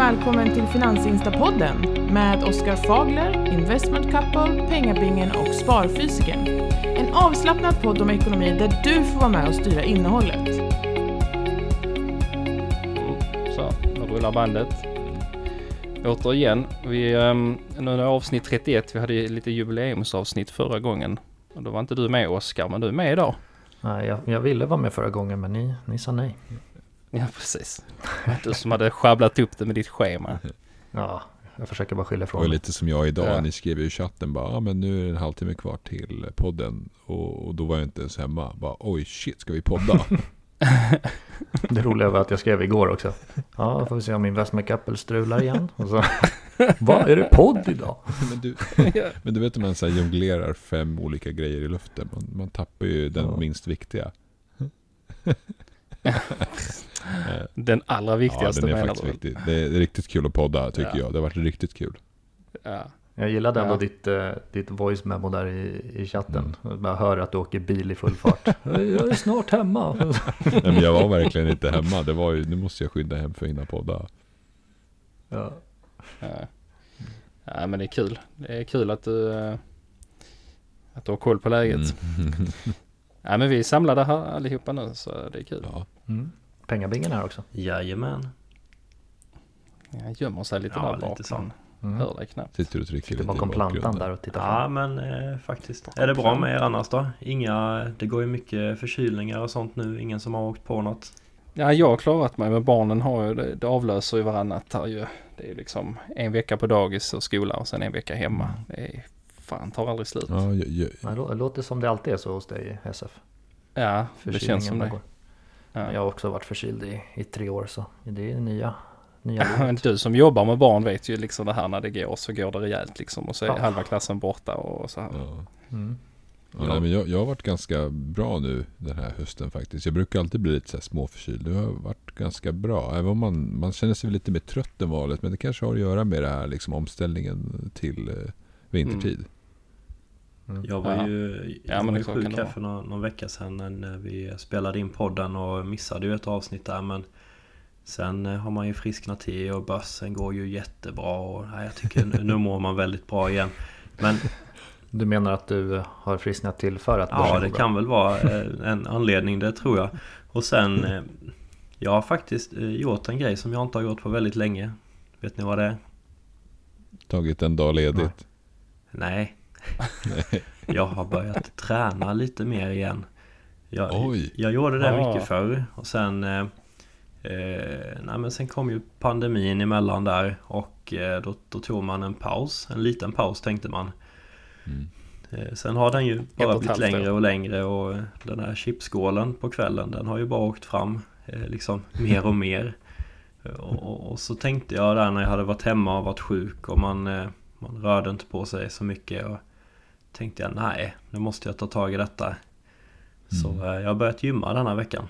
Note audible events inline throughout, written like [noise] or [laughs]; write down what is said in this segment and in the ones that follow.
välkommen till Finansinstapodden med Oskar Fagler, Investment Couple, Pengabingen och Sparfysiken. En avslappnad podd om ekonomi där du får vara med och styra innehållet. Så, nu rullar bandet. Återigen, vi, um, nu är avsnitt 31. Vi hade lite jubileumsavsnitt förra gången. Och då var inte du med Oskar, men du är med idag. Nej, jag, jag ville vara med förra gången men ni, ni sa nej. Ja, precis. Du som hade sjabblat upp det med ditt schema. Ja, jag försöker bara skylla Det ifrån mig. lite som jag idag. Ja. Ni skrev ju i chatten bara, ah, men nu är det en halvtimme kvar till podden. Och, och då var jag inte ens hemma. Bara, oj shit, ska vi podda? [laughs] Det roliga var att jag skrev igår också. Ja, då får vi se om Investment Couple strular igen. Och så, [laughs] vad är det podd idag? men, du, men du vet när man så här jonglerar fem olika grejer i luften. Man, man tappar ju den Ja. minst viktiga. Eh, Den allra ja, viktigaste den är faktiskt du? viktig. Det är riktigt kul att podda tycker Ja. jag. Det har varit riktigt kul. Ja. Jag gillade ändå Ja. ditt, eh, ditt voice memo där i, i chatten. Jag bara hör att du åker bil i full fart. [laughs] jag är snart hemma. [laughs] Nej, men jag var verkligen inte hemma. Det var ju, nu måste jag skynda hem för att hinna podda. Ja. Ja. ja, men det är kul. Det är kul att du, eh, att du har koll på läget. Mm. [laughs] Ja, men vi är samlade här allihopa nu så det är kul. Ja. Mm. Pengabingen här också. Jajamän. Jag gömmer sig lite Ja, där lite bakom. Mm. Hör dig knappt. Sitter och trycker Sitter lite bakom plantan där och tittar Ja fram. men eh, faktiskt. Är det bra med er annars då? Inga, det går ju mycket förkylningar och sånt nu. Ingen som har åkt på något. Ja, jag har klarat mig men barnen har ju, det, det avlöser ju varannat här ju. Det är ju liksom en vecka på dagis och skola och sen en vecka hemma. Det är fan tar aldrig slut. Ja, Ja, jag, jag, Det lå- låter som det alltid är så hos dig SF. det Förkylningen känns som det. går. Ja. Jag har också varit förkyld i, i tre år så det är nya. [laughs] Du som jobbar med barn vet ju liksom det här när det går så går det rejält liksom och så är Ja. halva klassen borta och så här. ja. Mm. Ja, nej, men jag, jag har varit ganska bra nu den här hösten faktiskt. Jag brukar alltid bli lite så här småförkyld. Det har varit ganska bra. Även om man, man känner sig lite mer trött än vanligt. Men det kanske har att göra med det här liksom, omställningen till eh, vintertid. Mm. Jag var Ja. ju, Ja, jag men var det ju sjuk här för någon, någon vecka sedan när vi spelade in podden och missade ju ett avsnitt där men Sen eh, har man ju frisknat till och börsen går ju jättebra och nej, jag tycker nu, nu mår man väldigt bra igen. Men [laughs] Du menar att du har frisknat till för att Ja, det bra? kan väl vara eh, en anledning, det tror jag. Och sen, eh, jag har faktiskt gjort en grej som jag inte har gjort på väldigt länge. Vet ni vad det är? Tagit en dag ledigt. Nej. [laughs] Jag har börjat träna lite mer igen. Jag, Oj. jag gjorde det Ah. mycket förr och sen eh, eh, nej, men sen kom ju pandemin emellan där och eh, då, då tog man en paus. En liten paus tänkte man. Mm. Eh, Sen har den ju bara blivit längre och längre och eh, den här chipskålen på kvällen den har ju bara åkt fram eh, liksom mer och mer. [laughs] Och, och, och så tänkte jag där när jag hade varit hemma och varit sjuk och man, eh, man rörde inte på sig så mycket och tänkte jag nej, nu måste jag ta tag i detta. Så Mm. eh, jag har börjat gymma denna veckan.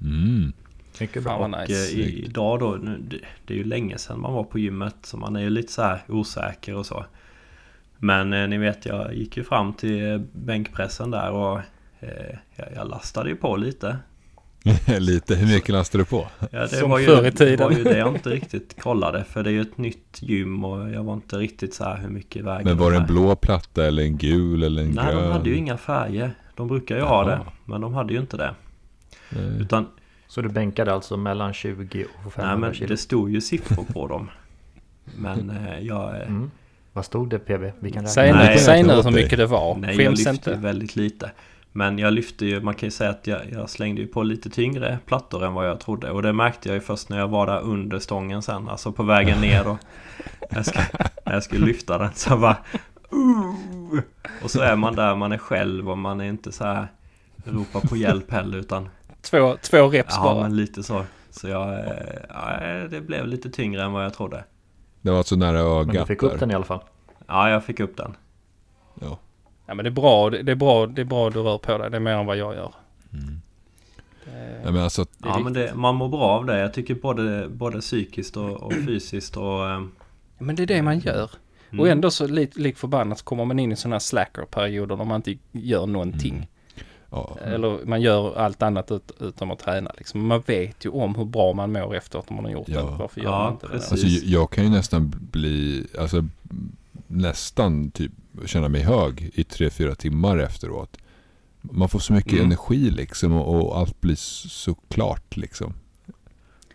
Mm. Mycket bra. Fan vad Och nice. i- idag då, nu, det, det är ju länge sedan man var på gymmet så man är ju lite så här osäker och så. Men eh, ni vet jag gick ju fram till bänkpressen där och eh, jag, jag lastade ju på lite. [laughs] lite. Hur mycket lastar du på? Ja, det Som var ju, förr i tiden. var ju det jag inte riktigt kollade för det är ju ett nytt gym och jag var inte riktigt så här hur mycket väger Men var de det en blå platta eller en gul eller en Nej, grön? de hade ju inga färger. De brukar ju ha det, Jaha. men de hade ju inte det. Nej. Utan Så du bänkade alltså mellan 20 och 500 Nej men kilo? det stod ju siffror på dem. Men eh, jag... eh, Mm. Vad stod det PB? Vi kan räkna. Säg Nej, nu, säg jag nu hur mycket det var. Nej jag Skäms lyfte inte. ju väldigt lite. Men jag lyfte ju, man kan ju säga att jag, jag slängde ju på lite tyngre plattor än vad jag trodde. Och det märkte jag ju först när jag var där under stången sen. Alltså på vägen ner då. [laughs] Jag ska, när jag skulle lyfta den så jag bara... Uh! Och så är man där, man är själv och man är inte så här ropar på hjälp heller utan Två, två reps Ja bara. men lite så. Så jag... eh, Ja, det blev lite tyngre än vad jag trodde. Det var så nära ögat Men du fick där. upp den i alla fall. Ja, jag fick upp den. Ja. Ja men det är bra, det är bra, det är bra du rör på dig. Det är mer än vad jag gör. Mm. Det- Ja, men alltså, Det Ja men det, man mår bra av det. Jag tycker både, både psykiskt och, och fysiskt och... ehm, Men det är det man gör. mm. Och ändå så lik, lik förbannat så kommer man in i sådana här slacker-perioder när man inte gör någonting. Ja. Eller man gör allt annat ut, utom att träna liksom. Man vet ju om hur bra man mår efteråt om man har gjort Ja. det. Varför gör Ja, man inte det? precis. då? Alltså jag, jag kan ju nästan bli, alltså nästan typ känna mig hög i tre fyra timmar efteråt. Man får så mycket Mm. energi liksom och, och allt blir så, klart liksom.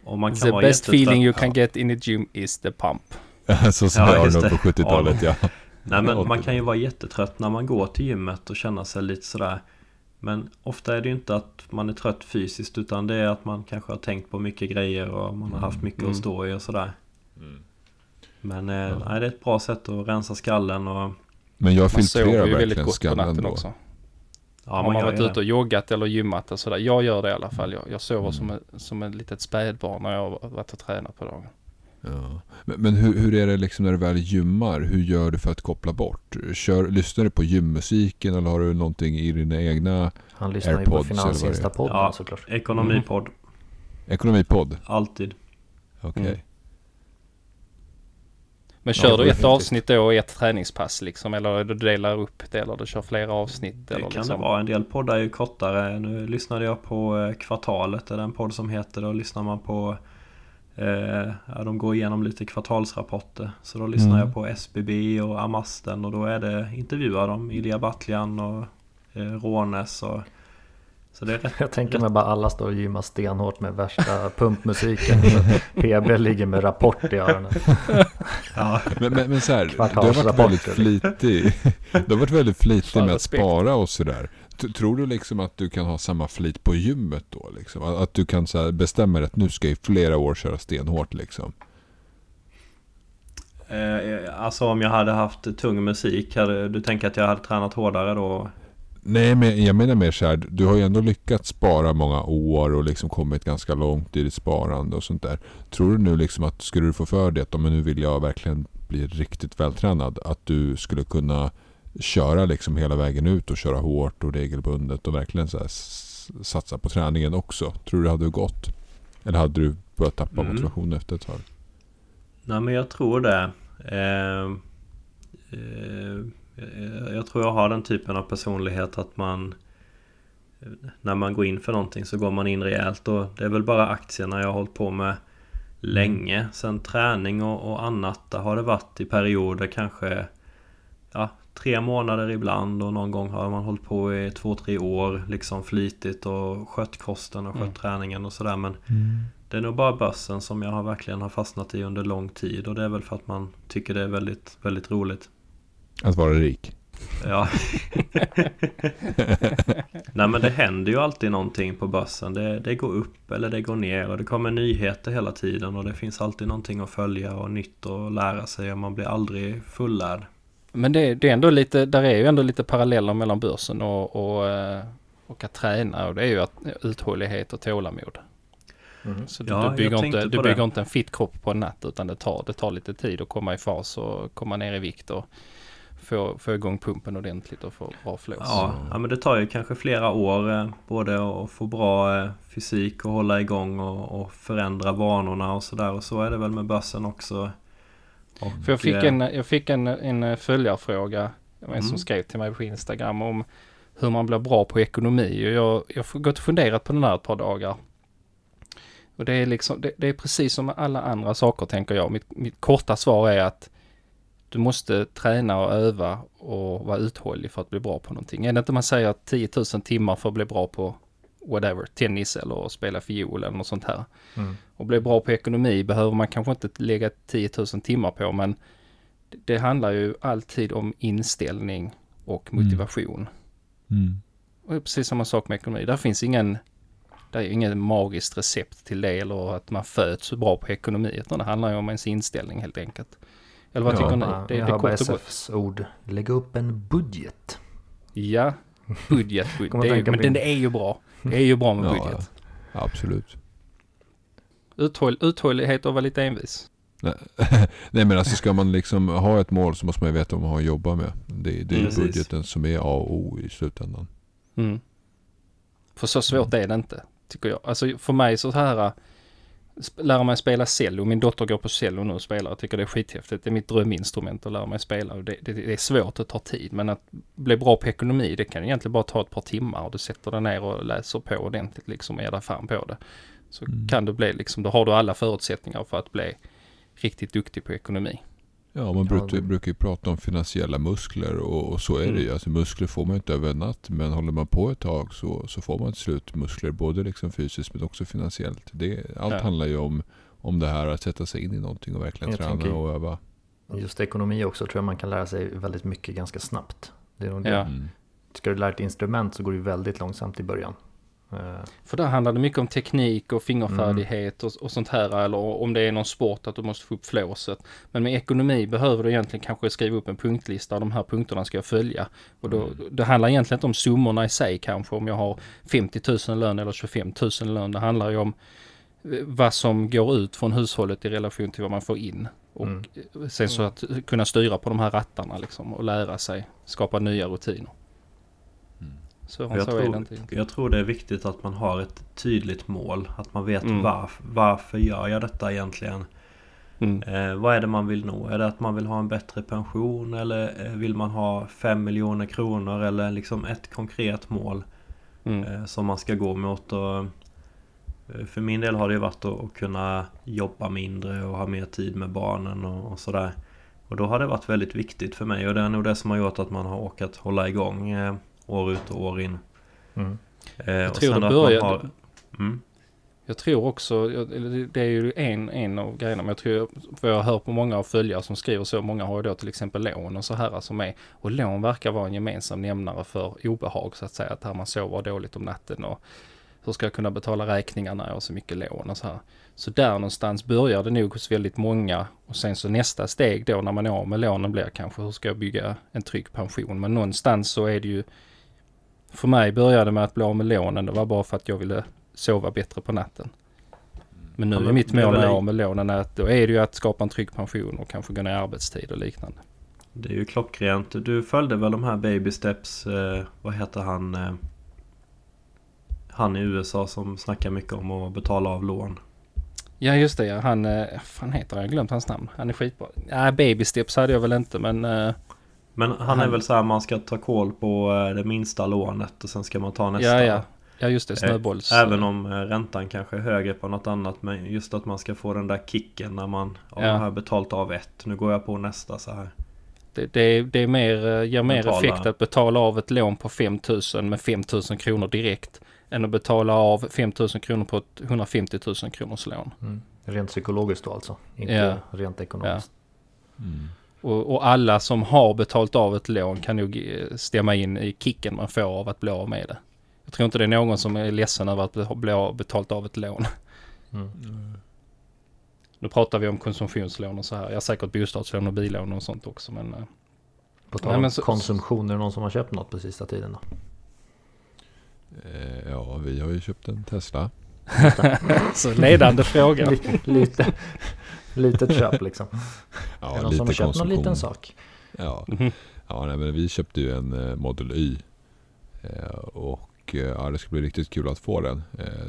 Och man kan The vara best jättetrött. feeling you can Ja. get in the gym is the pump. [laughs] så som Ja, just Arnold det. på 70-talet ja. Nej men [laughs] man 80. kan ju vara jättetrött när man går till gymmet och känna sig lite sådär Men ofta är det ju inte att man är trött fysiskt utan det är att man kanske har tänkt på mycket grejer och man har haft mycket Mm. att stå i och sådär Men eh, Ja. nej, det är ett bra sätt att rensa skallen och Men jag Man filtrerar ju väldigt verkligen på skallen natten då. också. Ja Har man man gör varit ju ute och joggat eller gymmat och sådär. Jag gör det i alla fall. Jag, jag sover Mm. som, ett, som ett litet spädbarn när jag har varit och tränat på dagen. Ja. Men, men hur, hur är det liksom när du väl gymmar? Hur gör du för att koppla bort? Kör, lyssnar du på gymmusiken eller har du någonting i dina egna Han lyssnar ju Airpods på det är. Finansinstapodden Ja. såklart. Ekonomipodd, ekonomipodd? alltid Okej. Mm. Men Ja, kör du ett avsnitt då och ett träningspass liksom? Eller är du delar upp det eller du kör flera avsnitt? Det eller kan liksom? det vara. En del poddar är ju kortare. Nu lyssnade jag på eh, Kvartalet, är det en podd som heter. Då lyssnar man på eh, ja, De går igenom lite kvartalsrapporter. Så då lyssnar Mm. jag på SBB och Amasten och då är det intervjuar de Ilja Batljan och eh, Rånes och Så det är rätt [laughs] Jag tänker mig bara alla står och gymmar stenhårt med värsta pumpmusiken. [laughs] PB ligger med rapport i öronen. [laughs] ja, Men, men, men så här, du har varit väldigt flitig. Du har varit väldigt flitig med att spara och sådär. Tror du liksom att du kan ha samma flit på gymmet då? Liksom? Att du kan så här bestämma dig att nu ska jag i flera år köra stenhårt liksom? eh, Alltså om jag hade haft tung musik, hade, du tänker att jag hade tränat hårdare då? Nej, men jag menar mer så här. Du har ju ändå lyckats spara många år och liksom kommit ganska långt i ditt sparande och sånt där. Tror du nu liksom att skulle du få för dig att om nu vill jag verkligen bli riktigt vältränad. Att du skulle kunna köra liksom hela vägen ut och köra hårt och regelbundet och verkligen så här satsa på träningen också. Tror du det hade gått? Eller hade du börjat tappa Mm. motivation efter ett tag? Nej men jag tror det. Eh, eh, jag tror jag har den typen av personlighet att man När man går in för någonting så går man in rejält och det är väl bara aktierna jag har hållit på med länge. Sen träning och, och annat där har det varit i perioder kanske Ja, tre månader ibland och någon gång har man hållit på i två, tre år liksom flitigt och skött kosten och skött Mm. träningen och sådär men det är nog bara börsen som jag har verkligen har fastnat i under lång tid och det är väl för att man tycker det är väldigt, väldigt roligt. Att vara rik? Ja. [laughs] Nej men det händer ju alltid någonting på börsen. Det, det går upp eller det går ner och det kommer nyheter hela tiden och det finns alltid någonting att följa och nytt att lära sig och man blir aldrig fullärd. Men det, det är ändå lite, där är ju ändå lite paralleller mellan börsen och, och, eh, och att träna och det är ju att uthållighet och tålamod. Mm. Så Ja, du, bygger, inte, du bygger inte en fit kropp på en natt utan det tar, det tar lite tid att komma i fas och komma ner i vikt och få, få igång pumpen ordentligt och få bra flow. Ja, ja men det tar ju kanske flera år eh, både att få bra eh, fysik och hålla igång och, och förändra vanorna och sådär och så är det väl med börsen också. Och, För jag fick eh, en, jag fick en, en följarfråga, en som Mm. skrev till mig på Instagram om hur man blir bra på ekonomi och jag, jag har gått och funderat på den här ett par dagar. Och det är liksom, det, det är precis som med alla andra saker tänker jag. Mitt, mitt korta svar är att du måste träna och öva och vara uthållig för att bli bra på någonting. Är det inte man säger 10 000 timmar för att bli bra på whatever, tennis eller spela fiol eller något sånt här. Mm. Och bli bra på ekonomi behöver man kanske inte lägga 10 000 timmar på men det- handlar ju alltid om inställning och Mm. motivation. Mm. Och det är precis samma sak med ekonomi. Där finns ingen, det är ingen magiskt recept till det eller att man föds så bra på ekonomi utan det handlar ju om ens inställning helt enkelt. Eller vad Ja, tycker ni? ja, Det, det jag är har bara kort och gott. SFs ord. Lägga upp en budget. Ja, budget. [laughs] budget. Det är, tänka men den är ju bra. Det är ju bra med Ja, budget. Absolut. Uthåll, uthållighet och vara lite envis. Nej, [laughs] Nej men alltså ska man liksom ha ett mål så måste man ju veta vad man har att jobba med. Det, det är ju Precis. budgeten som är A och O i slutändan. Mm. För så svårt är det inte, tycker jag. Alltså för mig så här, lära mig spela cello. Min dotter går på cello nu och spelar och tycker det är skithäftigt. Det är mitt dröminstrument att lära mig spela. Och det, det, det är svårt, det tar tid. Men att bli bra på ekonomi, det kan egentligen bara ta ett par timmar. Och du sätter dig ner och läser på ordentligt liksom och ger dig fan på det. Så Mm. kan du bli liksom, då har du alla förutsättningar för att bli riktigt duktig på ekonomi. Ja, man brukar, det- brukar ju prata om finansiella muskler och, och så är det Mm. ju. Alltså muskler får man inte över en natt men håller man på ett tag så, så får man till slut muskler både liksom fysiskt men också finansiellt. Det, allt Ja. handlar ju om, om det här att sätta sig in i någonting och verkligen Jag träna tänker- och öva. Just ekonomi också tror jag man kan lära sig väldigt mycket ganska snabbt. Det är nog det. Ja. Mm. Ska du lära dig ett instrument så går det väldigt långsamt i början. Eh, För där handlar det mycket om teknik och fingerfärdighet och, och sånt här. Eller om det är någon sport att du måste få upp flåset. Men med ekonomi behöver du egentligen kanske skriva upp en punktlista. De här punkterna ska jag följa. Och då, det handlar egentligen inte om summorna i sig kanske. Om jag har 50 000 lön eller 25 000 lön. Det handlar ju om eh, vad som går ut från hushållet i relation till vad man får in. Och Mm. sen så att kunna styra på de här rattarna liksom och lära sig skapa nya rutiner. Så, Jag är det tror, inte. jag tror det är viktigt att man har ett tydligt mål. Att man vet Mm. varf, varför gör jag detta egentligen? Mm. Eh, vad är det man vill nå? Är det att man vill ha en bättre pension? Eller eh, vill man ha 5 miljoner kronor? Eller liksom ett konkret mål Mm. eh, som man ska gå mot. Och, eh, för min del har det ju varit att, att kunna jobba mindre och ha mer tid med barnen och, och sådär. Och då har det varit väldigt viktigt för mig och det är nog det som har gjort att man har orkat hålla igång eh, år ut och år in. mm. Eh, tror det har- Mm. Jag tror också, det- är ju en, en av grejerna, men jag tror, för jag hör på många av följare som skriver så, många har ju då till exempel lån och så här som är, och lån verkar vara en gemensam nämnare för obehag så att säga, att här man sover dåligt om natten och hur ska jag kunna betala räkningar när jag har så mycket lån och så här. Så där någonstans börjar det nog hos väldigt många och sen så nästa steg då när man är av med lånen blir kanske hur ska jag bygga en trygg pension. Men någonstans så är det ju, för mig började det med att bli av med lånen, det var bara för att jag ville sova bättre på natten. Men nu Ja, är mitt mål när väl jag är av med lånen att då är det ju att skapa en trygg pension och kanske gå ner i arbetstid och liknande. Det är ju klockrent. Du följde väl de här baby steps, eh, vad heter han? Eh, han i USA som snackar mycket om att betala av lån. Ja just det ja, han, eh, fan heter han? Jag har glömt hans namn. Han är skitbra. Nej, baby steps hade jag väl inte men eh, Men han är väl så här man ska ta koll på eh, det minsta lånet och sen ska man ta nästa. ja ja. Ja just det, Eh, snöbolls... Även om eh, räntan kanske är högre på något annat men just att man ska få den där kicken när man ja. Ja. har betalt av ett. Nu går jag på nästa så här. Det, det, är- det är mer, ger mer Betala. effekt att betala av ett lån på 5000 med 5000 kronor direkt. Än att betala av 5000 kronor på ett 150 000 kronors lån. Mm. Rent psykologiskt då alltså, inte Ja. rent ekonomiskt. Mm. Och, och alla som har betalt av ett lån kan nog eh, stämma in i kicken man får av att bli av med det. Jag tror inte det är någon som är ledsen över att bli- av- betalt av ett lån. Mm. Nu pratar vi om konsumtionslån och så här. Jag har säkert bostadslån och billån och sånt också men... eh, På tal om konsumtion, är det någon som har köpt något på sista tiden då? Eh, ja, vi har ju köpt en Tesla. [laughs] Så ledande fråga. lite, lite, litet köp liksom. [laughs] Ja, är det någon som har köpt någon liten sak? Ja, Mhm. ja nej, men vi köpte ju en eh, Model Y. Eh, och eh, ja, det ska bli riktigt kul att få den.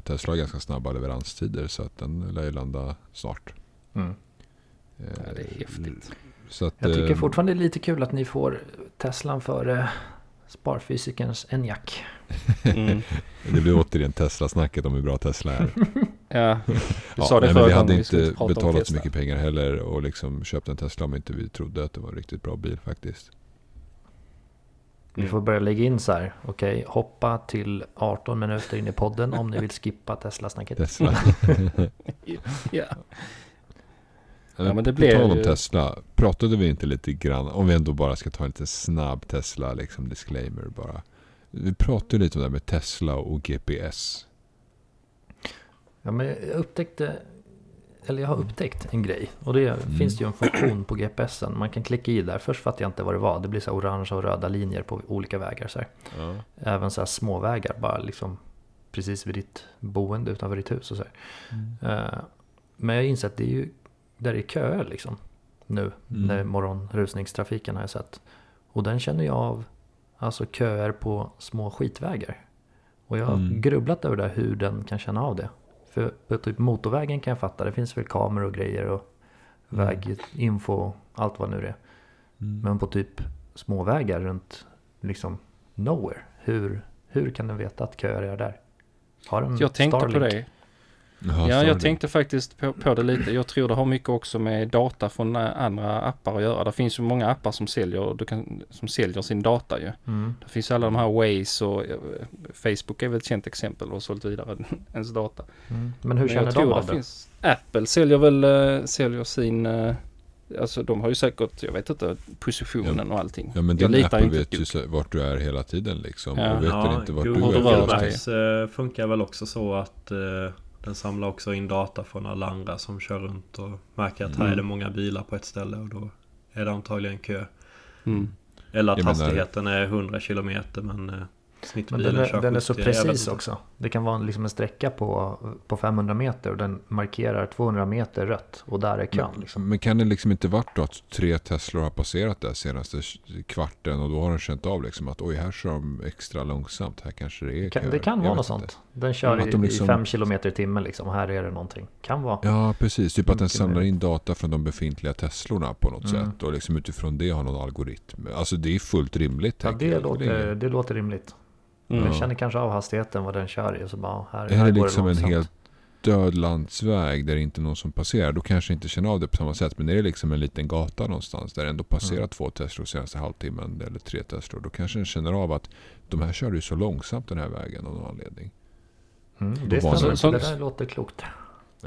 Tesla har ganska snabba leveranstider så att den lär ju landa snart. Mm. Ja, det är häftigt. Så att, Jag tycker fortfarande det är lite kul att ni får Teslan före sparfysikerns Enyaq. Mm. [laughs] [laughs] Det blir återigen Tesla-snacket om hur bra Tesla är. Ja, [laughs] du Ja, sa det nej, men vi hade vi inte betalat så mycket pengar heller och liksom köpt en Tesla om inte vi trodde att det var en riktigt bra bil faktiskt. Vi får börja lägga in så här, okej, hoppa till 18 minuter in i podden om ni vill skippa Tesla-snacket. Tesla. [laughs] Ja. Ja, men det på blev tal om ju- Tesla, pratade vi inte lite grann, om vi ändå bara ska ta en lite snabb Tesla, liksom disclaimer bara. Vi pratade lite om det här med Tesla och GPS. Ja, men jag upptäckte, eller jag har upptäckt en grej. Och det finns ju en funktion på GPSen. Man kan klicka i där. Först fattade jag inte vad det var. Det blir så orange och röda linjer på olika vägar. Så. Ja. Även så här små vägar, bara liksom precis vid ditt boende utanför ditt hus och så här. Eh, Men jag insett att det är ju där det är köer liksom. Nu Mm. när morgonrusningstrafiken har jag sett. Och den känner jag av, alltså köer på små skitvägar. Och jag har Mm. grubblat över det, hur den kan känna av det. För på typ motorvägen kan jag fatta, det finns väl kameror och grejer och Mm. väginfo och allt vad nu det är. Mm. Men på typ småvägar runt liksom nowhere, hur, hur kan den veta att köer är där? Har den Jag tänkte på Starlink? det. Ja, jag tänkte faktiskt på, på det lite. Jag tror det har mycket också med data från eh, andra appar att göra. Det finns ju många appar som säljer, du kan, som säljer sin data ju. Mm. Det finns alla de här Waze och eh, Facebook är väl ett känt exempel och sålt vidare [laughs] ens data. Mm. Men hur Men känner jag de tror av det finns, Apple säljer väl eh, säljer sin, alltså de har ju säkert, jag vet inte, positionen och allting. Ja men jag din litar Apple inte vet ju vart du är hela tiden liksom. Ja. Och vet den inte vart du Google är. rör för dig. Maps funkar väl också så att den samlar också in data från alla andra som kör runt och märker att här Mm. är det många bilar på ett ställe och då är det antagligen kö. Mm. Eller att Jag menar- hastigheten är 100 km men eh, Men snittbilen den är, kör den är så 70. Jag vet precis också. Det kan vara liksom en sträcka på, på 500 meter och den markerar 200 meter rött och där är kön. Liksom. Men kan det liksom inte varit då att tre Teslor har passerat där senaste kvarten och då har den känt av liksom att oj här kör de extra långsamt. Här kanske det är Kan, köer. det kan vara något sånt. Den kör Att i, de liksom- i 5 kilometer i timmen liksom. Här är det någonting. Kan vara. Ja precis, typ att den samlar in data från de befintliga Teslorna på något Mm. sätt. Och liksom utifrån det har någon algoritm. Alltså det är fullt rimligt. Ja, det, jag. låter, det låter rimligt. Mm. Den Ja. känner kanske av hastigheten vad den kör i och så bara här, Är här det går liksom en helt död landsväg där det inte är någon som passerar. Då kanske inte känner av det på samma sätt. Men är det liksom en liten gata någonstans där det ändå passerar Mm. två Teslor senaste halvtimmen. Eller tre Teslor. Då kanske den känner av att de här kör ju så långsamt den här vägen av någon anledning. Mm, det det- så- det där låter klokt.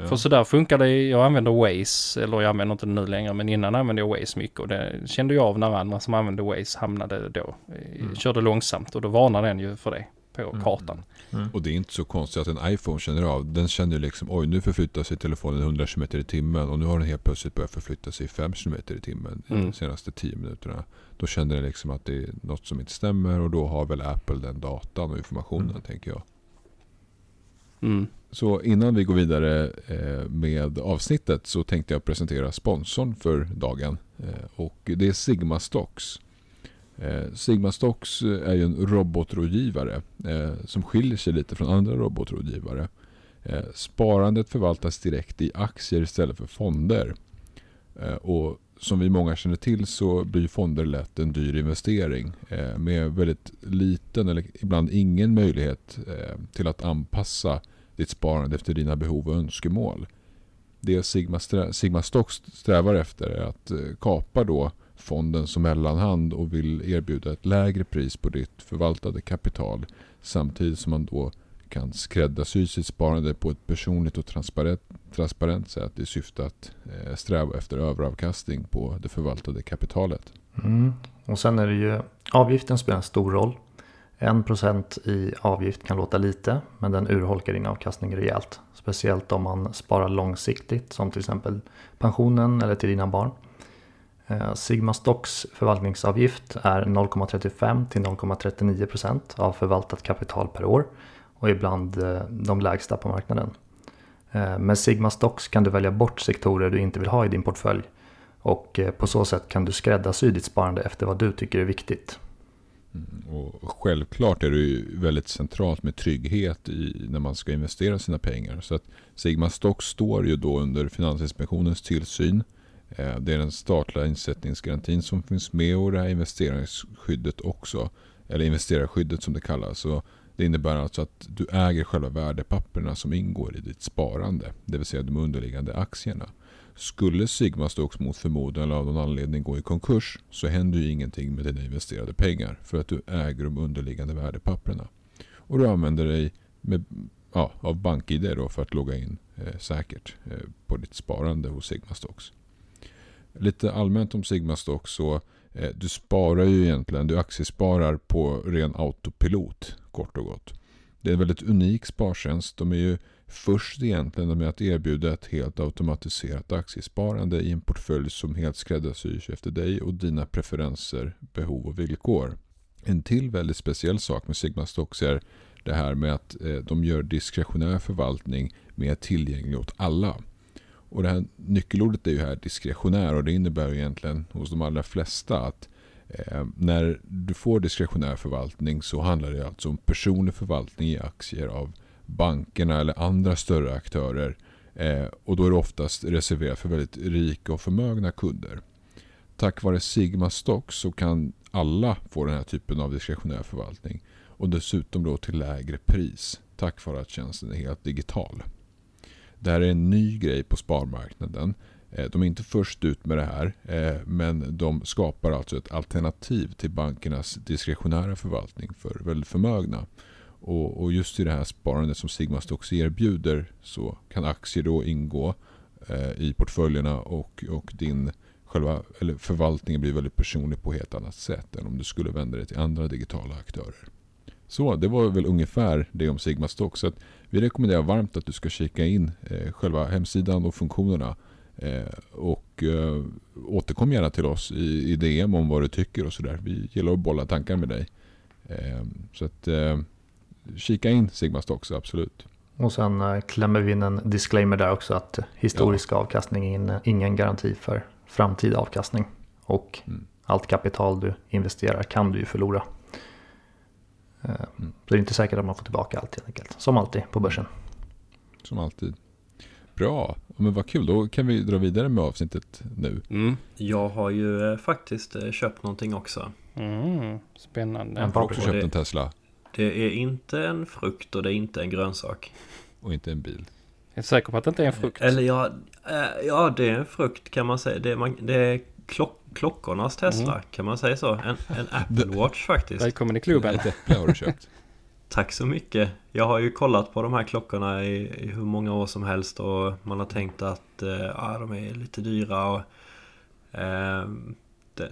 För så där funkar det, jag använder Waze, eller jag använder inte det nu längre, men innan använde jag Waze mycket och det kände jag av när andra som använde Waze hamnade då, eh, Mm. körde långsamt och då varnar den ju för det på Mm. kartan. Mm. Och det är inte så konstigt att en iPhone känner av. Den känner ju liksom oj nu förflyttar sig telefonen 100 km i timmen. Och nu har den helt plötsligt börjat förflytta sig 5 km i timmen Mm. de senaste 10 minuterna. Då känner den liksom att det är något som inte stämmer. Och då har väl Apple den datan och informationen Mm. tänker jag. Mm. Så innan vi går vidare eh, med avsnittet så tänkte jag presentera sponsorn för dagen. Eh, och det är Sigma Stocks. Eh, Sigma Stocks är ju en robotrådgivare som skiljer sig lite från andra robotrådgivare. Sparandet förvaltas direkt i aktier istället för fonder. Och som vi många känner till så blir fonder lätt en dyr investering eh, med väldigt liten eller ibland ingen möjlighet eh, till att anpassa ditt sparande efter dina behov och önskemål. Det Sigma, strä, Sigma Stocks strävar efter är att eh, kapa då fonden som mellanhand och vill erbjuda ett lägre pris på ditt förvaltade kapital samtidigt som man då kan skräddarsy sitt sparande på ett personligt och transparent, transparent sätt i syfte att eh, sträva efter överavkastning på det förvaltade kapitalet. Mm. Och sen är det ju, avgiften spelar en stor roll. 1% i avgift kan låta lite, men den urholkar din avkastning rejält. Speciellt om man sparar långsiktigt, som till exempel pensionen eller till dina barn. Eh, Sigma Stocks förvaltningsavgift är 0,35 till 0,39% av förvaltat kapital per år och ibland eh, de lägsta på marknaden. Eh, med Sigma Stocks kan du välja bort sektorer du inte vill ha i din portfölj och eh, på så sätt kan du skräddarsy ditt sparande efter vad du tycker är viktigt. Mm, och självklart är det ju väldigt centralt med trygghet i, när man ska investera sina pengar. Så att Sigma Stocks står ju då under Finansinspektionens tillsyn. Eh, det är den statliga insättningsgarantin som finns med och det här investeringsskyddet också. Eller investerarskyddet som det kallas. Så det innebär alltså att du äger själva värdepapperna som ingår i ditt sparande. Det vill säga de underliggande aktierna. Skulle Sigma Stocks mot förmodan eller av någon anledning gå i konkurs så händer ju ingenting med dina investerade pengar för att du äger de underliggande värdepapperna. Och du använder dig med, ja, av BankID då för att logga in eh, säkert eh, på ditt sparande hos Sigma Stocks. Lite allmänt om Sigma Stocks så Eh, du sparar ju egentligen, du aktiesparar på ren autopilot kort och gott. Det är en väldigt unik spartjänst. De är ju först egentligen med att erbjuda ett helt automatiserat aktiesparande i en portfölj som helt skräddarsyrs efter dig och dina preferenser, behov och villkor. En till väldigt speciell sak med Sigma Stocks är det här med att eh, de gör diskretionär förvaltning mer tillgänglig åt alla. Och det här nyckelordet är ju här diskretionär och det innebär ju egentligen hos de allra flesta att eh, när du får diskretionär förvaltning så handlar det alltså om personlig förvaltning i aktier av bankerna eller andra större aktörer. Eh, och då är det oftast reserverat för väldigt rika och förmögna kunder. Tack vare Sigma Stocks så kan alla få den här typen av diskretionär förvaltning. Och dessutom då till lägre pris. Tack vare att tjänsten är helt digital. Det här är en ny grej på sparmarknaden. Eh, de är inte först ut med det här, eh, men de skapar alltså ett alternativ till bankernas diskretionära förvaltning för väldigt förmögna. Och, just i det här sparandet som Sigma Stocks erbjuder så kan aktier då ingå eh, i portföljerna och, och din själva, eller förvaltningen blir väldigt personlig på ett helt annat sätt än om du skulle vända dig till andra digitala aktörer. Så det var väl ungefär det om Sigma Stocks. Så vi rekommenderar varmt att du ska kika in själva hemsidan och funktionerna Eh, och eh, återkom gärna till oss i, DM om vad du tycker och sådär. Vi gillar att bolla tankar med dig. Eh, så att kika in Sigma Stocks, absolut. Och sen klämmer vi in en disclaimer där också att historisk ja. avkastning är ingen garanti för framtida avkastning. Och mm. allt kapital du investerar kan du ju förlora. Mm. Så det är inte säkert att man får tillbaka allt helt enkelt. Som alltid på börsen. Som alltid. Bra, men vad kul. Då kan vi dra vidare med avsnittet nu. Mm. Jag har ju eh, faktiskt eh, köpt någonting också. Mm, spännande. Jag har också köpt en Tesla. Det är inte en frukt och det är inte en grönsak. Och inte en bil. Jag är säker på att det inte är en frukt. Eller ja, äh, ja det är en frukt kan man säga. Det är, man, det klock, klockornas Tesla, mm. kan man säga så? En, en [laughs] Apple Watch faktiskt. Välkommen i klubben. Ett äpple har du köpt. [laughs] Tack så mycket. Jag har ju kollat på de här klockorna i, i hur många år som helst och man har tänkt att eh, ah, de är lite dyra och eh,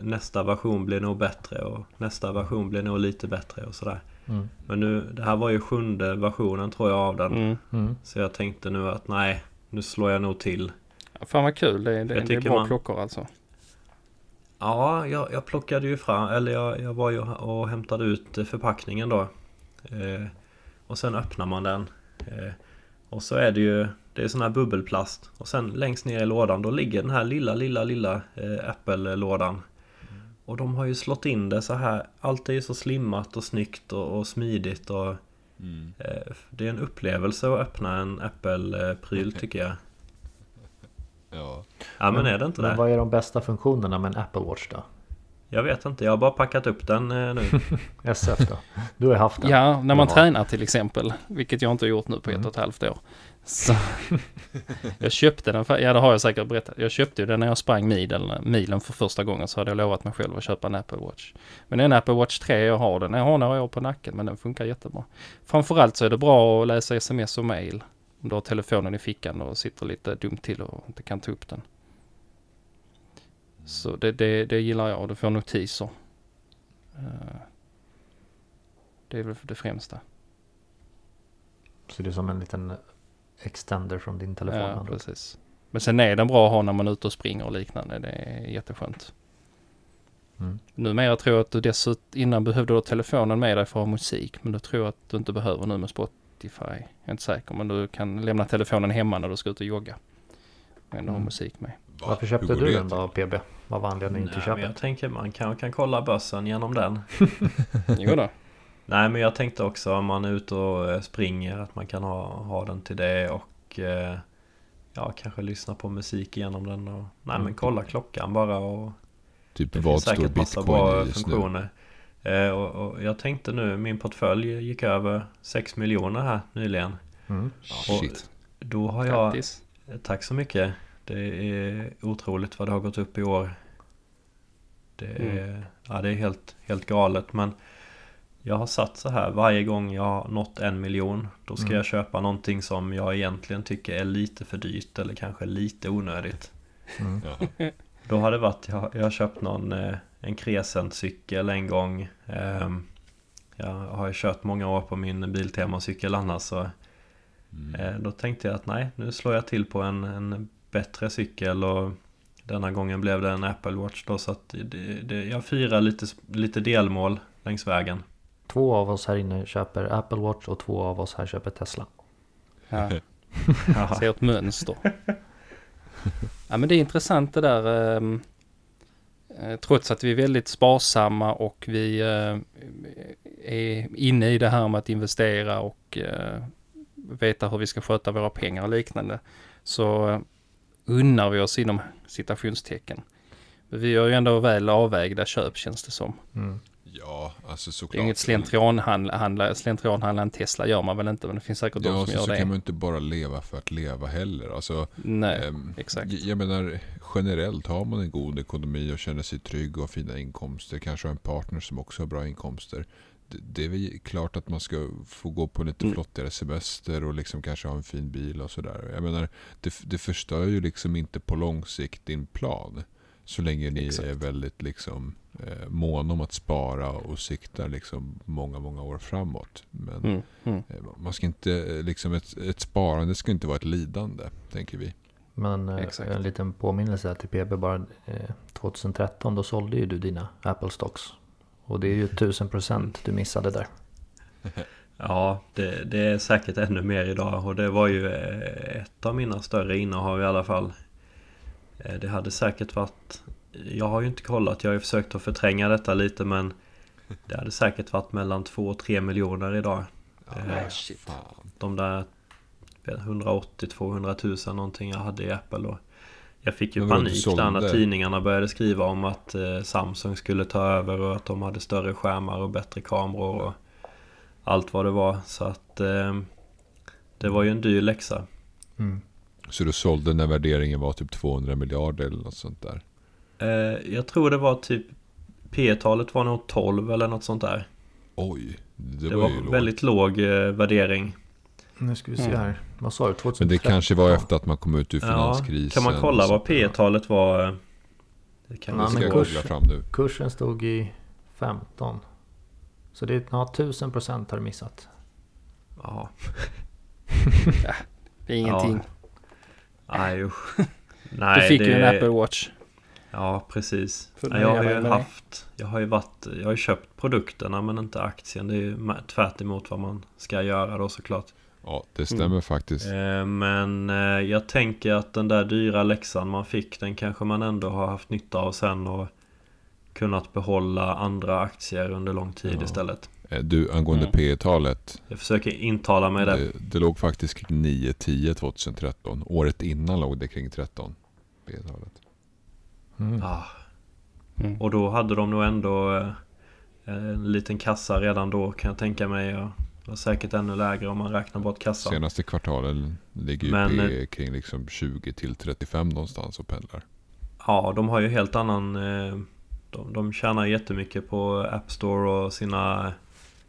nästa version blir nog bättre och nästa version blir nog lite bättre och sådär. Mm. Men nu, det här var ju sjunde versionen tror jag av den. Mm. Mm. Så jag tänkte nu att nej, nu slår jag nog till. Fan vad kul, det, det, det är bra man... klockor alltså. Ja, jag, jag plockade ju fram, eller jag, jag var ju och hämtade ut förpackningen då. Eh, och sen öppnar man den. Eh, och så är det ju det är sån här bubbelplast. Och sen längst ner i lådan då ligger den här lilla, lilla, lilla eh, Apple-lådan. Mm. Och de har ju slått in det så här. Allt är ju så slimmat och snyggt och, och smidigt. Och, mm. eh, det är en upplevelse att öppna en Apple-pryl tycker jag. Ja. men är det inte men det? Vad är de bästa funktionerna med en Apple Watch då? Jag vet inte, jag har bara packat upp den eh, nu. [laughs] SF då? Du har haft den? Ja, när man tränar till exempel. Vilket jag inte har gjort nu på mm. ett och ett halvt år. Så [laughs] jag köpte den, för, ja det har jag säkert berättat. Jag köpte den när jag sprang milen, milen för första gången så hade jag lovat mig själv att köpa en Apple Watch. Men en Apple Watch 3 jag har den, jag har några år på nacken men den funkar jättebra. Framförallt så är det bra att läsa sms och mail. Om du har telefonen i fickan och sitter lite dumt till och inte kan ta upp den. Så det, det, det gillar jag. Du får notiser. Uh, det är väl det främsta. Så det är som en liten extender från din telefon? Ja, precis. Men sen är den bra att ha när man är ute och springer och liknande. Det är jätteskönt. Mm. Numera tror jag att du dessutom, innan behövde du telefonen med dig för att ha musik. Men då tror jag att du inte behöver nu med Spotify. Jag är inte säker men du kan lämna telefonen hemma när du ska ut och jogga. Och ändå mm. ha musik med. Varför köpte du den då PB? Vad var anledningen till köpet? Jag tänker man kan, kan kolla börsen genom den. [laughs] jo då. Nej men jag tänkte också om man är ute och eh, springer att man kan ha, ha den till det och eh, Ja kanske lyssna på musik genom den och Nej mm. men kolla klockan bara och Typ det vad står bitcoin bra just funktioner. nu? Eh, och, och, jag tänkte nu min portfölj gick över 6 miljoner här nyligen. Mm. Oh, shit. Då har jag Grattis. Tack så mycket. Det är otroligt vad det har gått upp i år. Det är, mm. ja, det är helt, helt galet men jag har satt så här varje gång jag har nått en miljon Då ska mm. jag köpa någonting som jag egentligen tycker är lite för dyrt eller kanske lite onödigt mm. [laughs] Då har det varit, jag, jag har köpt någon eh, en Crescent-cykel en gång ehm, Jag har ju kört många år på min Biltema-cykel annars så mm. Eh, då tänkte jag att nej, nu slår jag till på en, en bättre cykel och denna gången blev det en Apple Watch då så att det, det, jag firar lite, lite delmål längs vägen. Två av oss här inne köper Apple Watch och två av oss här köper Tesla. Ja. Ser ett mönster. ja men det är intressant det där. Ehm, eh, trots att vi är väldigt sparsamma och vi eh, är inne i det här med att investera och eh, veta hur vi ska sköta våra pengar och liknande så unnar vi oss inom citationstecken. Vi gör ju ändå väl avvägda köp känns det som. Mm. Ja, alltså såklart. Det är inget slentrianhandla, slentrianhandla en Tesla gör man väl inte men det finns säkert de Ja, som så, gör så det. kan man inte bara leva för att leva heller. Alltså, Nej, ehm, exakt. Jag menar generellt har man en god ekonomi och känner sig trygg och har fina inkomster. Kanske har en partner som också har bra inkomster. Det, är väl klart att man ska få gå på lite Mm. flottigare semester och liksom kanske ha en fin bil och sådär. Jag menar, det, det förstör ju liksom inte på lång sikt din plan. Så länge ni Exakt. är väldigt liksom eh, måna om att spara och siktar liksom många, många år framåt. Men Mm, mm. Eh, Man ska inte, eh, liksom ett, ett sparande ska inte vara ett lidande, tänker vi. Men eh, Exakt. en liten påminnelse här till PB bara. Eh, 2013 då sålde ju du dina Apple stocks. Och det är ju 1000 procent du missade där. [laughs] Ja, det, det är säkert ännu mer idag och det var ju eh, ett av mina större innehav i alla fall. Eh, Det hade säkert varit... Jag har ju inte kollat, jag har ju försökt att förtränga detta lite men det hade säkert varit mellan 2 och 3 miljoner idag. Eh, shit. De där 180-200 000 någonting jag hade i Apple och jag fick ju panik där när tidningarna började skriva om att eh, Samsung skulle ta över och att de hade större skärmar och bättre kameror och allt vad det var. Så att eh, det var ju en dyr läxa. Mm. Så du sålde när värderingen var typ 200 miljarder eller något sånt där? Eh, jag tror det var typ P-talet var nog 12 eller något sånt där. Oj, det, Det, var, var, väldigt låg eh, värdering. Nu ska vi se Mm. här. Vad sa du? 2013? Men det kanske var efter att man kom ut ur Ja, finanskrisen. kan man kolla vad där. P-talet var? Det kan Ja, Det men ska se. jag kurs- googla fram nu. Kursen stod i 15. Så det är ja, 1000 procent har du missat. Ja, [laughs] Det är ingenting. nej usch. [laughs] Nej, du fick ju en det- Apple Watch. Ja, precis. Nej, jag har ju det. haft... Jag har ju varit... Jag har ju köpt produkterna men inte aktien. Det är ju tvärt emot vad man ska göra då såklart. Ja, det stämmer Mm. faktiskt. Eh, Men eh, jag tänker att den där dyra läxan man fick den kanske man ändå har haft nytta av sen och kunnat behålla andra aktier under lång tid Ja. istället. Eh, Du, angående Mm. P talet Jag försöker intala mig det. det, det låg faktiskt kring 9-10 2013. Året innan låg det kring 13. P-talet. Mm. Ah, Mm. och då hade de nog ändå en liten kassa redan då kan jag tänka mig. Och var säkert ännu lägre om man räknar bort kassan. Senaste kvartalen ligger ju Men, eh, P kring liksom 20 till 35 någonstans och pendlar. Ja, de har ju helt annan... eh, De, de tjänar jättemycket på App Store och sina...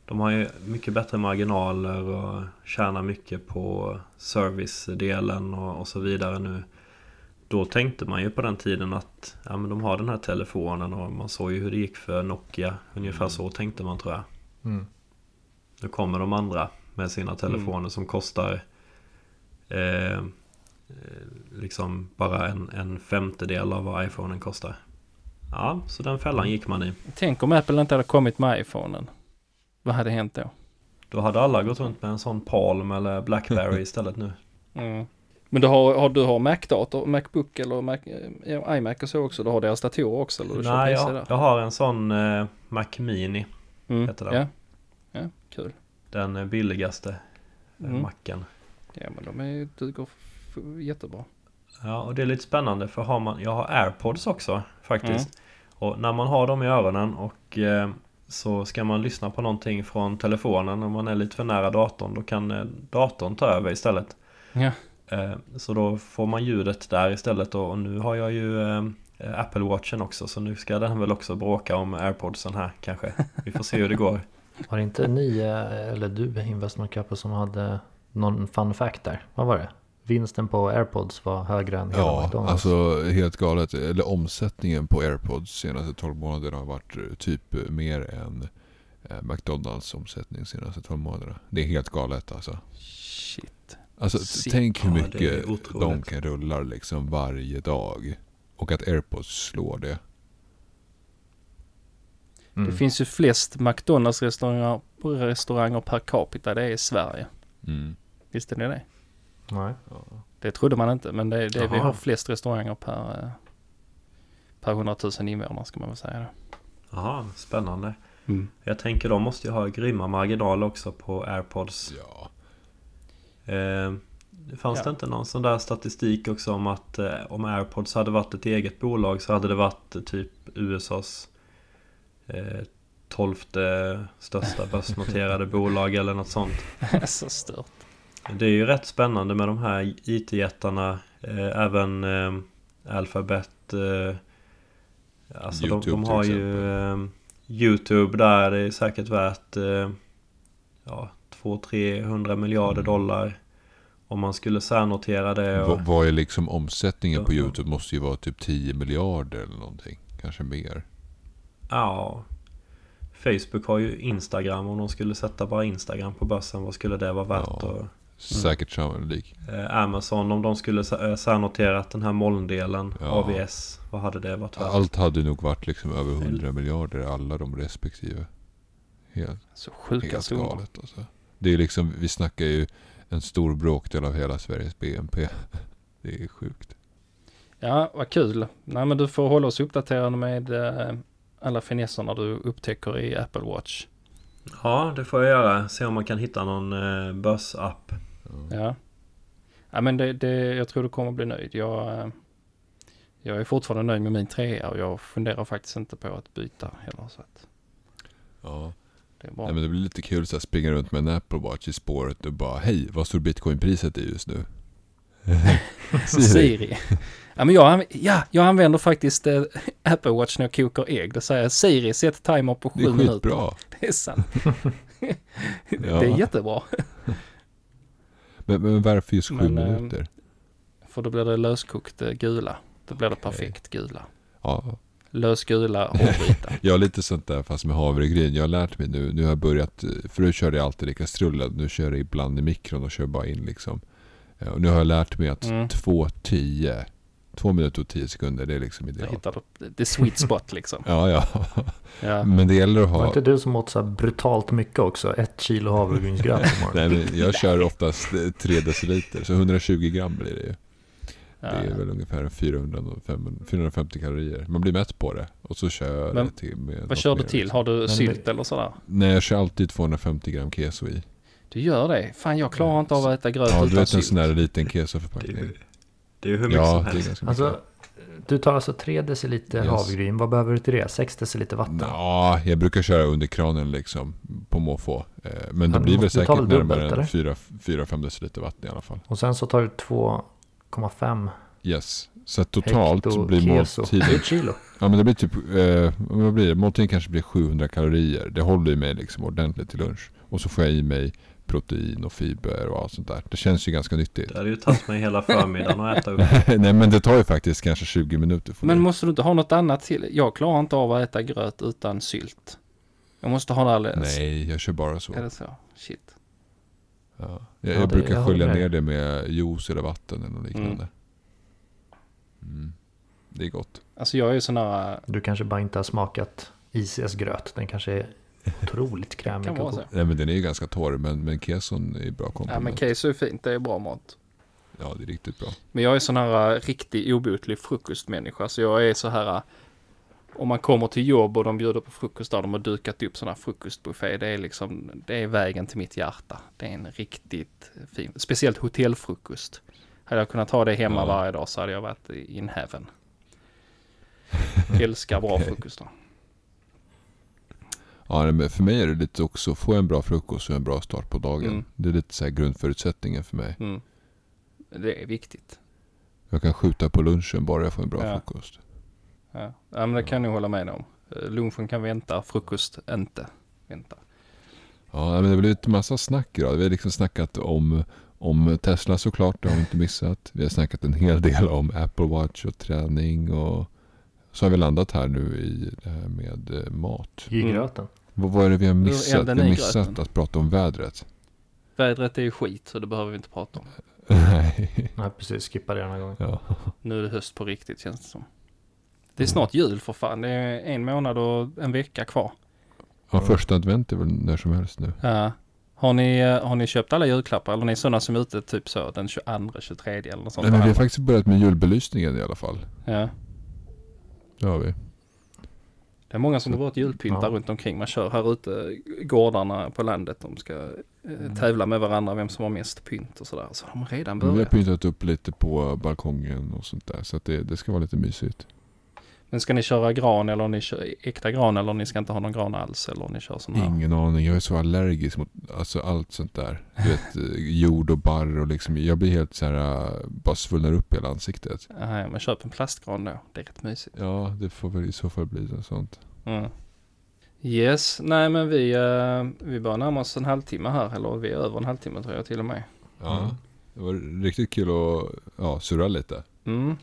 De har ju mycket bättre marginaler och tjänar mycket på servicedelen och, och så vidare nu. Då tänkte man ju på den tiden att ja, men de har den här telefonen och man såg ju hur det gick för Nokia. Ungefär så tänkte man tror jag. Mm. Nu kommer de andra med sina telefoner som kostar eh, eh, liksom bara en, en femtedel av vad iPhonen kostar. Ja, så den fällan gick man i. Tänk om Apple inte hade kommit med iPhonen. Vad hade hänt då? Då hade alla gått runt med en sån Palm eller Blackberry [laughs] istället nu. Mm. Men du har, har, du har Mac-dator, Macbook eller Mac, ja, iMac och så också? Du har deras datorer också? Eller du Nej, jag, jag har en sån eh, Mac Mini. Mm. heter den. Ja. Ja, kul. Den eh, billigaste eh, Mm. Macen. Ja, men de är, duger jättebra. Ja, och det är lite spännande för har man, jag har airpods också faktiskt. Mm. Och när man har dem i öronen och eh, så ska man lyssna på någonting från telefonen om man är lite för nära datorn då kan eh, datorn ta över istället. Ja. Eh, så då får man ljudet där istället och, och nu har jag ju eh, Apple Watchen också så nu ska den väl också bråka om airpodsen här kanske. Vi får se hur det går. Var det inte ni eh, eller du Investment Capital som hade någon fun fact där? Vad var det? Vinsten på airpods var högre än hela Ja, McDonalds. alltså helt galet. Eller omsättningen på AirPods senaste 12 månaderna har varit eh, typ mer än eh, McDonalds omsättning senaste 12 månaderna. Det är helt galet alltså. Shit. Alltså Shit. tänk hur Ja, mycket de otroligt. kan rulla liksom varje dag. Och att AirPods slår det. Mm. Det finns ju flest McDonalds restauranger, restauranger per capita det är i Sverige. Mm. Visste ni det? Nej. Ja. Det trodde man inte men det, det vi har flest restauranger per, eh, per 100 000 invånare ska man väl säga. Jaha, spännande. Mm. Jag tänker de måste ju ha grymma marginaler också på airpods. ja. Eh, fanns Ja. det inte någon sån där statistik också om att eh, om AirPods hade varit ett eget bolag så hade det varit eh, typ USAs tolfte största börsnoterade [laughs] bolag eller något sånt. [laughs] så stört. Det är ju rätt spännande med de här IT-jättarna. Eh, även eh, Alphabet. Eh, alltså de, YouTube de till har ju eh, YouTube där. Det är säkert värt eh, ja, 200-300 miljarder dollar. Om man skulle särnotera det. Och, Vad, är liksom omsättningen på. YouTube? Måste ju vara typ 10 miljarder eller någonting. Kanske mer. Ja, Facebook har ju Instagram. Om de skulle sätta bara Instagram på börsen. Vad skulle det vara värt? Ja. Och, Säkert sannolikt. eh, Amazon om de skulle eh, särnoterat den här molndelen. Ja. AVS. Vad hade det varit värt? Allt hade nog varit liksom över 100 miljarder. Alla de respektive. Helt, Så sjuka helt galet alltså. Det är liksom, vi snackar ju en stor bråkdel av hela Sveriges BNP. [laughs] Det är sjukt. Ja, vad kul. Nej, men du får hålla oss uppdaterade med eh, alla finesserna du upptäcker i Apple Watch. Ja, det får jag göra. Se om man kan hitta någon eh, börsapp. Ja. Ja, men det, det, jag tror du kommer bli nöjd. Jag, eh, jag är fortfarande nöjd med min trea och jag funderar faktiskt inte på att byta heller. Så att Ja. det är bra. Nej, men det blir lite kul så att springa runt med en Apple Watch i spåret och bara Hej, vad står bitcoinpriset i just nu? [laughs] Siri. Ja, men jag, ja, jag använder faktiskt eh, Apple Watch när jag kokar ägg. Det säger Siri, sätt timer på Det sju är minuter. skitbra. [laughs] Det är sant. [laughs] Ja. Det är jättebra. Men, men varför just sju Men, eh, minuter? För då blir det löskokt eh, gula. Då blir det perfekt gula. Ja, Lösgula, hårdvita. jag har lite sånt där fast med havregryn. Jag har lärt mig nu. Nu har jag börjat. eh, Förut körde jag alltid i kastrullen. Nu kör jag ibland i mikron och kör bara in liksom. Ja, Och nu har jag lärt mig att Mm. 2.10. Två minuter och tio sekunder. Det är liksom idealt. du the sweet spot liksom. [laughs] Ja, ja. Ja. Men det gäller att Var ha. inte du som åt så brutalt mycket också? Ett kilo havregrynsgröt. [laughs] Nej, men jag kör oftast eh, 3 deciliter. Så 120 gram blir det ju. Det är väl ungefär 400, 500 450 kalorier. Man blir mätt på det. Och så kör jag Men det till med Vad kör du till? liksom. Har du det- sylt eller sådär? Nej, jag kör alltid 250 gram keso i. Du gör det? Fan, jag klarar inte av att äta gröt Ja, du utan vet en sylt. sån där liten kesoförpackning. det är ju hur mycket Ja, som det är helst. ganska mycket. Alltså, du tar alltså 3 deciliter Yes. havregryn. Vad behöver du till det? 6 deciliter vatten? Ja, jag brukar köra under kranen liksom. På måfå. Eh, Men det Ja, blir du väl säkert närmare än 4-5 deciliter vatten i alla fall. Och sen så tar du 2,5 Yes. Så totalt hekto blir måltiden... kilo. Ja men det blir typ... Eh, vad blir det? Måltiden kanske blir 700 kalorier. Det håller ju mig liksom ordentligt till lunch. Och så får jag i mig protein och fiber och allt sånt där. Det känns ju ganska nyttigt. Det hade ju tagit mig hela förmiddagen att äta upp. [laughs] Nej men det tar ju faktiskt kanske 20 minuter. För Men det. måste du inte ha något annat till? Jag klarar inte av att äta gröt utan sylt. Jag måste ha det alldeles. Nej, jag kör bara så. Är det så? Shit. Ja. Jag, Ja, jag det- brukar jag skölja ner det med juice eller vatten eller något liknande. Mm. Det är gott. Alltså jag är ju sån här... Du kanske bara inte har smakat ICS gröt. Den kanske är otroligt krämig så. Nej men den är ju ganska torr men, men keson är bra Ja komplement. men keso är fint, det är bra mat. Ja det är riktigt bra. Men jag är sån här äh, riktig obotlig frukostmänniska. Så jag är så här... äh, Om man kommer till jobb och de bjuder på frukost där de har dukat upp sån här frukostbuffé. Det är liksom, det är vägen till mitt hjärta. Det är en riktigt fin, speciellt hotellfrukost. Hade jag kunnat ha det hemma Ja. varje dag så hade jag varit in heaven. Älskar bra [laughs] Okej. frukostar. Ja men för mig är det lite också, få en bra frukost och en bra start på dagen. Mm. Det är lite så här grundförutsättningen för mig. Mm. Det är viktigt. Jag kan skjuta på lunchen bara jag får en bra Ja. frukost. Ja, ja men det kan jag hålla med om. Lunchen kan vänta, frukost inte vänta. Ja men det har blivit massa snack idag. Vi har liksom snackat om, om Tesla såklart, det har vi inte missat. Vi har snackat en hel del om Apple Watch och träning och så har vi landat här nu i det här med eh, mat. I Mm. gröten. Vad, vad är det vi har missat? Vi har missat gröten. att prata om vädret. Vädret är ju skit så det behöver vi inte prata om. Nej. [laughs] Nej precis, skippa det den här gången. Ja. Nu är det höst på riktigt känns det som. Det är snart jul för fan. Det är en månad och en vecka kvar. ja, första advent är väl när som helst nu. Ja. Har ni, eh, har ni köpt alla julklappar? Eller är ni sådana som är ute typ så den 22, 23 eller något sånt? Nej, men vi har faktiskt börjat med julbelysningen i alla fall. Ja. Det har vi. Det är många som har börjat julpynta Ja. runt omkring. Man kör här ute gårdarna på landet. De ska eh, Mm. tävla med varandra vem som har mest pynt och sådär. Så de har redan Men vi har börjat. pyntat upp lite på balkongen och sånt där. Så att det, det ska vara lite mysigt. Men ska ni köra gran eller ni kör äkta gran eller ni ska inte ha någon gran alls eller ni kör sån här? Ingen aning. Jag är så allergisk mot alltså, allt sånt där. Du vet, [laughs] eh, jord och barr och liksom. Jag blir helt så här, eh, bara svullnar upp hela ansiktet. Nej, men köp en plastgran då. Det är rätt mysigt. Ja, det får väl i så fall bli något sånt. Mm. Yes, nej men vi, eh, vi börjar närma oss en halvtimme här. Eller vi är över en halvtimme tror jag till och med. Ja, Mm. det var riktigt kul att ja, surra lite. Mm.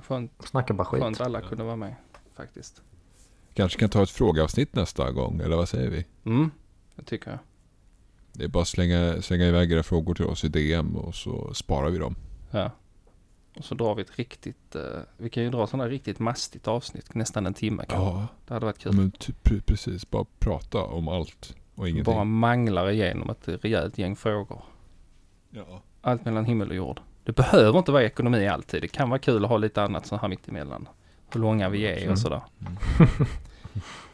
Skönt, Snacka bara skit. skönt alla kunde vara med faktiskt. Kanske kan ta ett frågeavsnitt nästa gång, eller vad säger vi? Mm, det tycker jag. Det är bara att slänga, slänga iväg era frågor till oss i DM och så sparar vi dem. Ja. Och så drar vi ett riktigt, eh, vi kan ju dra sådana riktigt mastigt avsnitt, nästan en timme kanske. Ja, Det hade varit kul. men typ, pre- precis. Bara prata om allt och ingenting. Bara manglar igenom ett rejält gäng frågor. Ja. Allt mellan himmel och jord. Det behöver inte vara ekonomi alltid. Det kan vara kul att ha lite annat så här mitt emellan. Hur långa vi är Mm. och sådär. Mm. [laughs]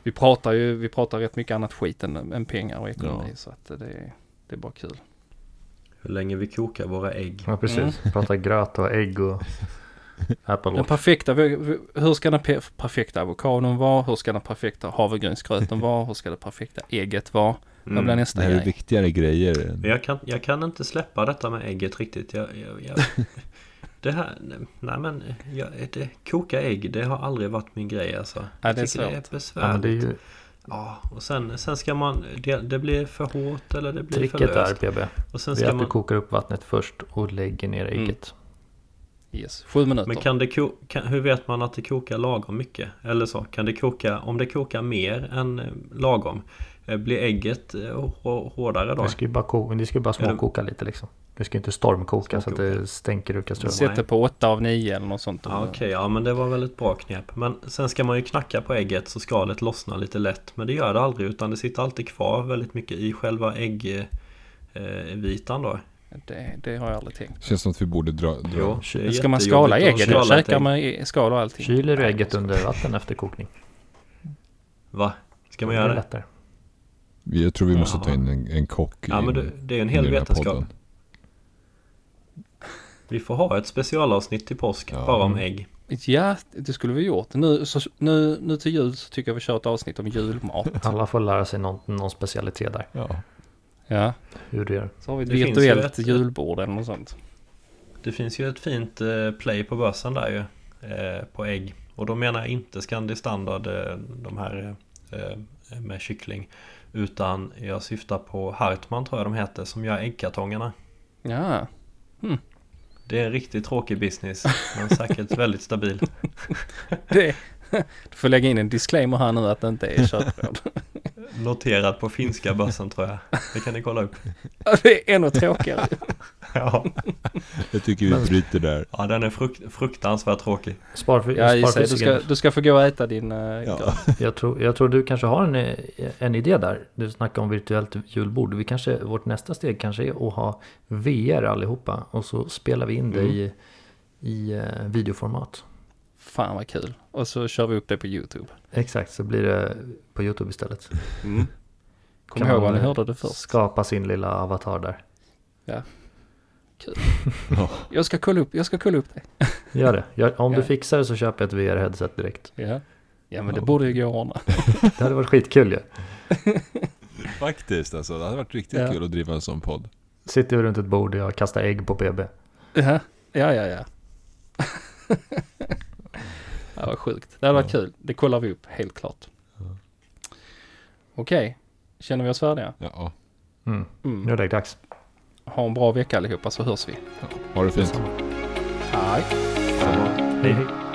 Vi pratar ju, vi pratar rätt mycket annat skit än, än pengar och ekonomi. Ja. Så att det, är- det är bara kul. Hur länge vi kokar våra ägg. Ja, precis. Prata gröt och ägg och [laughs] Apple Den perfekta, hur ska den pe- perfekta avokadon vara? Hur ska den perfekta havregrynsgröten vara? Hur ska det perfekta ägget vara? Vad blir Mm. nästa Det här är grej? viktigare grejer. än- Men jag kan, jag kan inte släppa detta med ägget riktigt. Jag, jag, jag, [laughs] det här, nej men, jag, det, koka ägg, det har aldrig varit min grej alltså. Ja, det är jag tycker det är svårt. besvärligt. Ja, det är ju Ja, och sen, sen ska man, det, det blir för hårt eller det blir tricket för löst. PB. Och sen Det är ska att du man, kokar upp vattnet först och lägger ner Mm. ägget. Yes, sju minuter. men kan det ko, kan, hur vet man att det kokar lagom mycket? Eller så, kan det koka, om det kokar mer än eh, lagom, blir ägget eh, hå- hårdare då? Det ska ju bara, ko- det ska ju bara småkoka lite liksom. Det ska inte stormkoka så att det stänker ur kastrullen. Sätter på åtta av nio eller något sånt. Ja, Okej, ja men det var väl ett bra knep. Men sen ska man ju knacka på ägget så skalet lossnar lite lätt. Men det gör det aldrig utan det sitter alltid kvar väldigt mycket i själva äggvitan eh, då. Det, det har jag aldrig tänkt. Känns som att vi borde dra... dra. Jo, Ska man skala ägget? Jag käkar med skal och allting. Kyler du ägget under vatten efter kokning? Va? Ska man göra blir det? lättare. Vi- Jag tror vi måste Jaha. ta in en, en kock Ja men in, det, det är en hel i den här vetenskap. podden. Vi får ha ett specialavsnitt till påsk Ja. bara om ägg. Ja, det skulle vi gjort. Nu, så, nu, nu till jul så tycker jag vi kör ett avsnitt om julmat. [laughs] Alla får lära sig någon, någon specialitet där. Ja. Ja, Hur du gör. så har vi ett Det virtuellt ett- julbord eller något sånt. Det finns ju ett fint eh, play på börsen där ju. Eh, på ägg. Och då menar jag inte Scandi Standard, eh, de här eh, med kyckling. Utan jag syftar på Hartman tror jag de heter, som gör äggkartongerna. Ja, Det är en riktigt tråkig business, men säkert [laughs] väldigt stabil. det, [laughs] du får lägga in en disclaimer här nu att det inte är [laughs] köttbröd. Noterad på finska börsen tror jag. Det kan ni kolla upp. det är ännu tråkigare. [laughs] Ja, Jag tycker vi bryter där. ja den är frukt, fruktansvärt tråkig. Sparfy, Ja, gissa, du, ska, du ska få gå och äta din uh, Ja. Jag tror, jag tror du kanske har en, eh, en idé där. Du snackar om virtuellt julbord. Vi kanske, vårt nästa steg kanske är att ha VR allihopa. Och så spelar vi in det Mm. i, i eh, videoformat. Fan vad kul. Och så kör vi upp det på YouTube. Exakt, så blir det på YouTube istället. Mm. Kom Kan ihåg vad ni hörde det först. Skapa sin lilla avatar där. Ja. Jag ska kolla upp, jag ska kolla upp det. Gör det. Gör, om Ja. du fixar det så köper jag ett VR-headset direkt. Ja. Ja men det Ja. borde ju gå att ordna. Det hade varit skitkul ju. [laughs] Faktiskt alltså. Det hade varit riktigt Ja. kul att driva en sån podd. Sitter vi runt ett bord och jag kastar ägg på BB. Ja, ja, ja. ja. [laughs] det var sjukt. Det hade varit Ja. kul. Det kollar vi upp, helt klart. Ja. Okej, känner vi oss färdiga? Ja. Mm. Nu Mm. är det dags. Ha en bra vecka allihopa så hörs vi. Ha det fint. Hej hej.